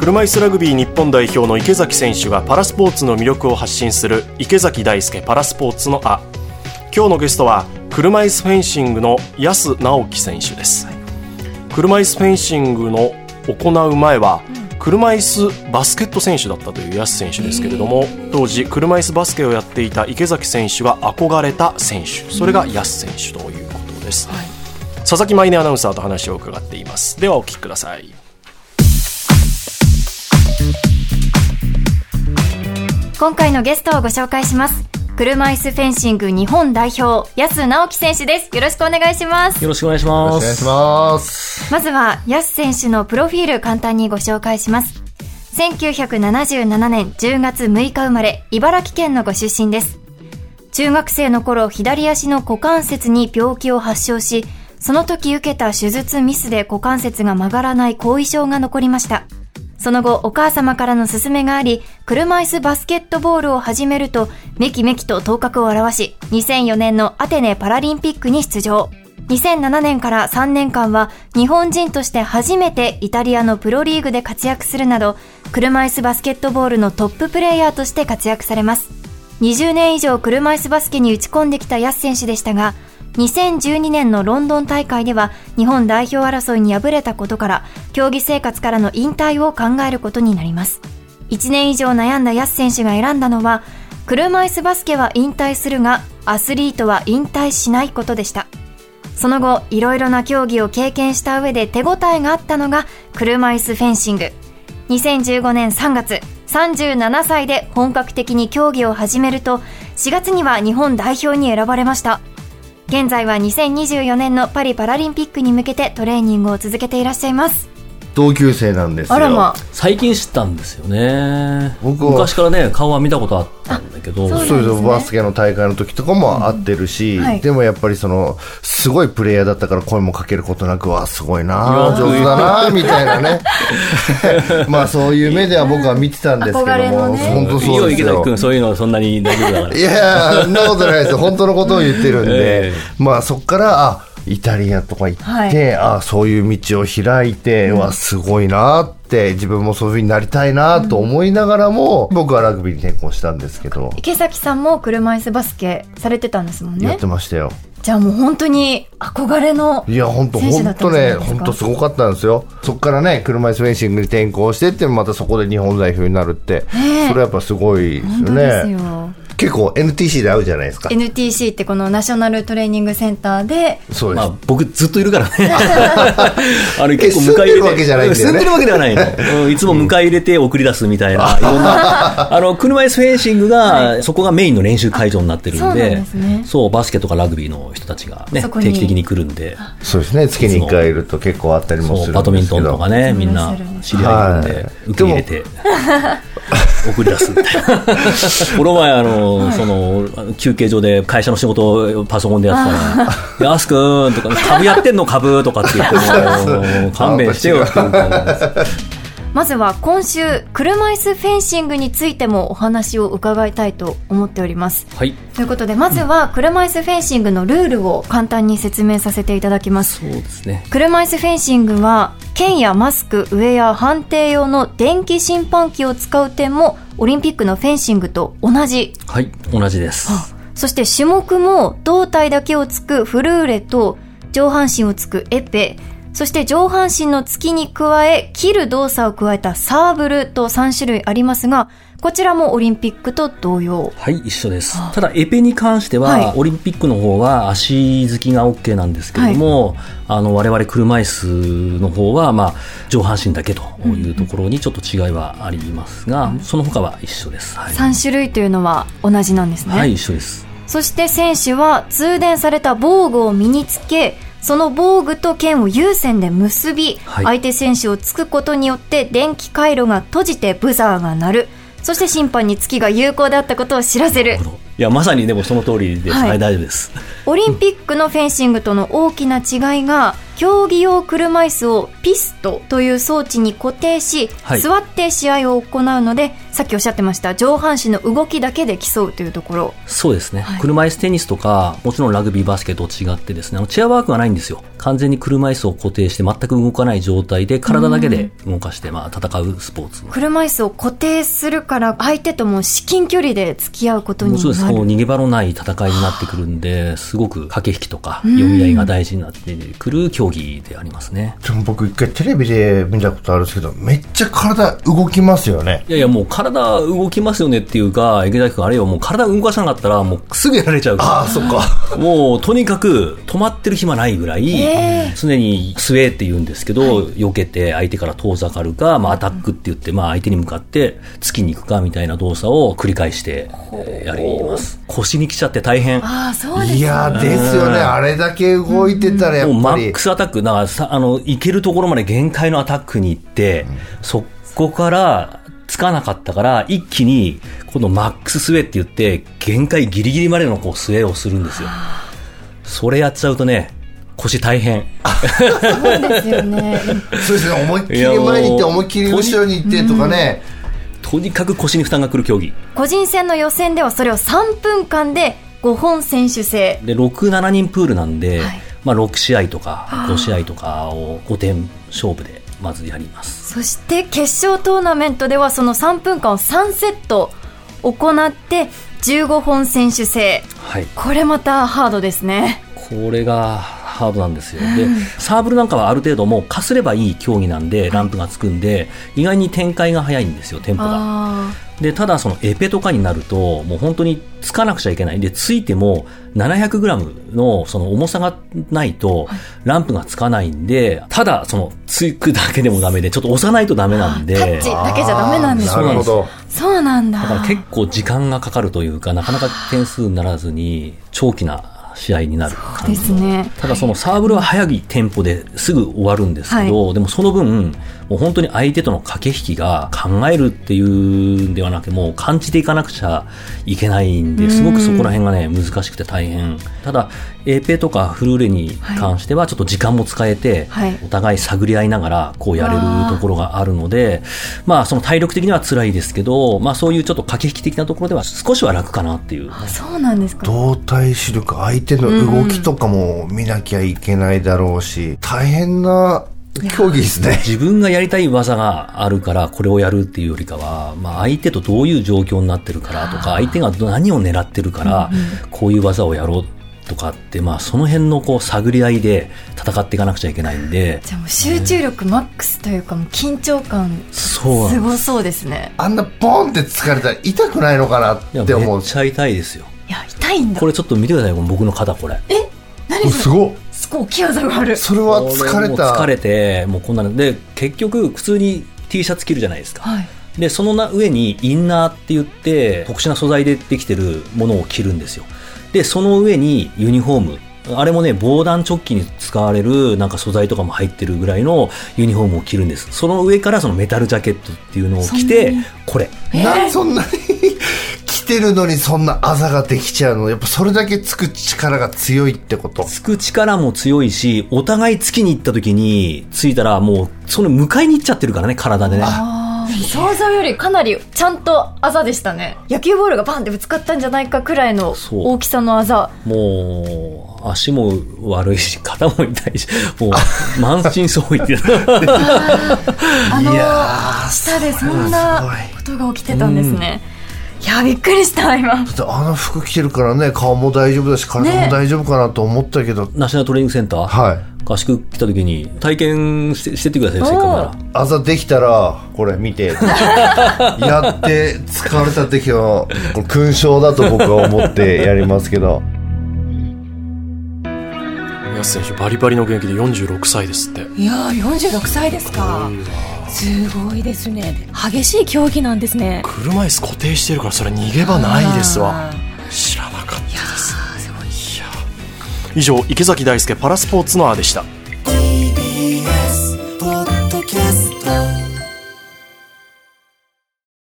車椅子ラグビー日本代表の池崎選手がパラスポーツの魅力を発信する池崎大輔パラスポーツのあ今日のゲストは車椅子フェンシングの安直樹選手です、車椅子フェンシングの行う前は、車椅子バスケット選手だったという安選手ですけれども当時車椅子バスケをやっていた池崎選手が憧れた選手。それが安選手ということです、はい、佐々木舞音アナウンサーと話を伺っています。ではお聞きください今回のゲストをご紹介します。車椅子フェンシング日本代表安直樹選手です。よろしくお願いします。よろしくお願いします。お願いします。まずは安選手のプロフィール簡単にご紹介します。1977年10月6日生まれ茨城県のご出身です。中学生の頃左足の股関節に病気を発症しその時受けた手術ミスで股関節が曲がらない後遺症が残りましたその後、お母様からの勧めがあり、車椅子バスケットボールを始めると、めきめきと頭角を現し、2004年のアテネパラリンピックに出場。2007年から3年間は日本人として初めてイタリアのプロリーグで活躍するなど、車椅子バスケットボールのトッププレイヤーとして活躍されます。20年以上車椅子バスケに打ち込んできたヤス選手でしたが、2012年のロンドン大会では日本代表争いに敗れたことから競技生活からの引退を考えることになります。1年以上悩んだ安選手が選んだのは車椅子バスケは引退するがアスリートは引退しないことでした。その後いろいろな競技を経験した上で手応えがあったのが車椅子フェンシング。2015年3月37歳で本格的に競技を始めると4月には日本代表に選ばれました。現在は2024年のパリパラリンピックに向けてトレーニングを続けていらっしゃいます。同級生なんですよ。あらま最近知ったんですよね。僕は昔からね、顔は見たことあったんだけど。そうです、バスケの大会の時とかも会ってるし、うんはい、でもやっぱりその、すごいプレイヤーだったから声もかけることなく、わ、すごいな上手だなみたいなね。まあそういう目では僕は見てたんですけども、ね、本当そうですよ。君、そういうのそんなに大丈夫だから。いやそんなことないです本当のことを言ってるんで、えー、まあそこから、あ、イタリアとか行って、はい、あそういう道を開いて、うん、わすごいなって自分もそういうふうになりたいなと思いながらも、うん、僕はラグビーに転向したんですけど。池崎さんも車椅子バスケされてたんですもんね。やってましたよ。じゃあもう本当に憧れのいや本当本当ね本当すごかったんですよ。そこからね車椅子フェンシングに転向してってまたそこで日本代表になるって。それやっぱすごいですよね結構 NTC で会うじゃないですか。NTC ってこのナショナルトレーニングセンターで。そうです、まあ、僕ずっといるからね。あの結構迎え入れてわけじゃないんだよ、ね、住んでるわけではないの、いつも迎え入れて送り出すみたいな、いろんな。あの車椅子フェンシングが、はい、そこがメインの練習会場になってるんで。そう、ね、バスケとかラグビーの人たちが、ね、定期的に来るんで。そうですね。月に1回いると結構あったりもするバドミントンとかねみんな知り合いなんで、はい、受け入れて 送り出すみたいな。この前あの、その休憩所で会社の仕事をパソコンでやってたら「やすくん」とか「株やってんの？株」とかって言っても 勘弁してよって言うまずは今週車椅子フェンシングについてもお話を伺いたいと思っております。はい、ということでまずは車椅子フェンシングのルールを簡単に説明させていただきます。そうですね。車椅子フェンシングは剣やマスク、ウェア、判定用の電気審判機を使う点もオリンピックのフェンシングと同じ。はい、同じです。そして種目も胴体だけをつくフルーレと上半身をつくエペ、そして上半身の突きに加え、切る動作を加えたサーブルと3種類ありますが、こちらもオリンピックと同様。はい、一緒です。ただ、エペに関しては、はい、オリンピックの方は足突きが OK なんですけれども、はい、あの、我々車椅子の方は、まあ、上半身だけというところにちょっと違いはありますが、うん、その他は一緒です。はい、3種類というのは同じなんですね。はい、一緒です。そして選手は通電された防具を身につけ、その防具と剣を有線で結び、はい、相手選手を突くことによって電気回路が閉じてブザーが鳴る。そして審判に突きが有効であったことを知らせる。いやまさにでもその通りです、はい、大丈夫です。オリンピックのフェンシングとの大きな違いが競技用車椅子をピストという装置に固定し、はい、座って試合を行うのでさっきおっしゃってました上半身の動きだけで競うというところ。そうですね、はい、車椅子テニスとかもちろんラグビーバスケと違ってですねチェアワークがないんですよ完全に車椅子を固定して全く動かない状態で体だけで動かして、まあ、戦うスポーツ車椅子を固定するから相手とも至近距離で付き合うことになる。そうです。逃げ場のない戦いになってくるんですごく駆け引きとか読み合いが大事になってくる競技でありますね。でも僕一回テレビで見たことあるんですけどめっちゃ体動きますよね。いやいやもう体動きますよねっていうか池崎君あれよもう体動かさなかったらもうすぐやられちゃうから。ああそっか。もうとにかく止まってる暇ないぐらい、えー、常にスウェーって言うんですけど、はい、避けて相手から遠ざかるか、まあ、アタックって言って、まあ、相手に向かって突きに行くかみたいな動作を繰り返してやります。腰に来ちゃって大変。あそうです、ね、いやですよね。あれだけ動いてたらやっぱり、マックスアタックだからさあの行けるところまで限界のアタックに行って、うん、そこからつかなかったから、一気に、このマックススウェって言って、限界ギリギリまでのこうスウェをするんですよ。それやっちゃうとね、腰大変。そうですよね。そうですね。思いっきり前に行って、思いっきり後ろに行ってとかね。とにかく腰に負担がくる競技。個人戦の予選ではそれを3分間で5本選手制。で、6、7人プールなんで、はい、まあ6試合とか5試合とかを5点勝負でまずやりますそして決勝トーナメントではその3分間を3セット行って15本選手制、はい、これまたハードですねこれがハードなんですよ、でサーブルなんかはある程度もうかすればいい競技なんでランプがつくんで意外に展開が早いんですよテンポが。でただそのエペとかになるともう本当につかなくちゃいけない。でついても 700g のその重さがないとランプがつかないんでただそのつくだけでもダメでちょっと押さないとダメなんで。タッチだけじゃダメなんですね。そうなんだ。だから結構時間がかかるというかなかなか点数にならずに長期な試合になる。感じですね。ただそのサーブルは速いテンポですぐ終わるんですけど、はい、でもその分もう本当に相手との駆け引きが考えるっていうんではなくてもう感じていかなくちゃいけないんですごくそこら辺がね難しくて大変。ただ A ペとかフルーレに関してはちょっと時間も使えて、はい、お互い探り合いながらこうやれるところがあるのでまあその体力的には辛いですけど、まあ、そういうちょっと駆け引き的なところでは少しは楽かなっていう。そうなんですか。動体視力相手の動きとかも見なきゃいけないだろうし、大変な競技ですね。自分がやりたい技があるからこれをやるっていうよりかは、まあ相手とどういう状況になってるからとか、相手が何を狙ってるから、こういう技をやろうとかって、まあ、その辺のこう探り合いで戦っていかなくちゃいけないんで。じゃあもう集中力マックスというか、もう緊張感すごそうですね。あんなボンって疲れたら痛くないのかなって思う。めっちゃ痛いですよいんだ。これちょっと見てください僕の肩これ。え？何すごすごい大きい技がある。それは疲れた。疲れてもうこんなの。で結局普通に T シャツ着るじゃないですか、はい。でその上にインナーって言って特殊な素材でできてるものを着るんですよ。で、その上にユニフォーム。あれもね、防弾チョッキに使われるなんか素材とかも入ってるぐらいのユニフォームを着るんです。その上からそのメタルジャケットっていうのを着て、これ。なそんなに？着てるのにそんなあざができちゃうのやっぱそれだけつく力が強いってこと？つく力も強いし、お互いつきに行った時に、ついたらもう、その迎えに行っちゃってるからね、体でね。想像よりかなりちゃんとあざでしたね。野球ボールがバンってぶつかったんじゃないかくらいの大きさのあざ。もう足も悪いし肩も痛いしもう 満身創痍って。あの下でそんなことが起きてたんですね、いやびっくりした今。だってあの服着てるからね顔も大丈夫だし体も大丈夫かなと思ったけど、ね、ナショナルトレーニングセンターはい。合宿来た時に体験してしてってくださいせっかくなら。あざできたらこれ見て。やって使われた時は勲章だと僕は思って やりますけど。宮瀬選手バリバリの現役で46歳ですって。いやー46歳ですかすごいですね。激しい競技なんですね。車椅子固定してるからそれ逃げ場ないですわ。知らなかったです。以上池崎大輔パラスポーツのあでした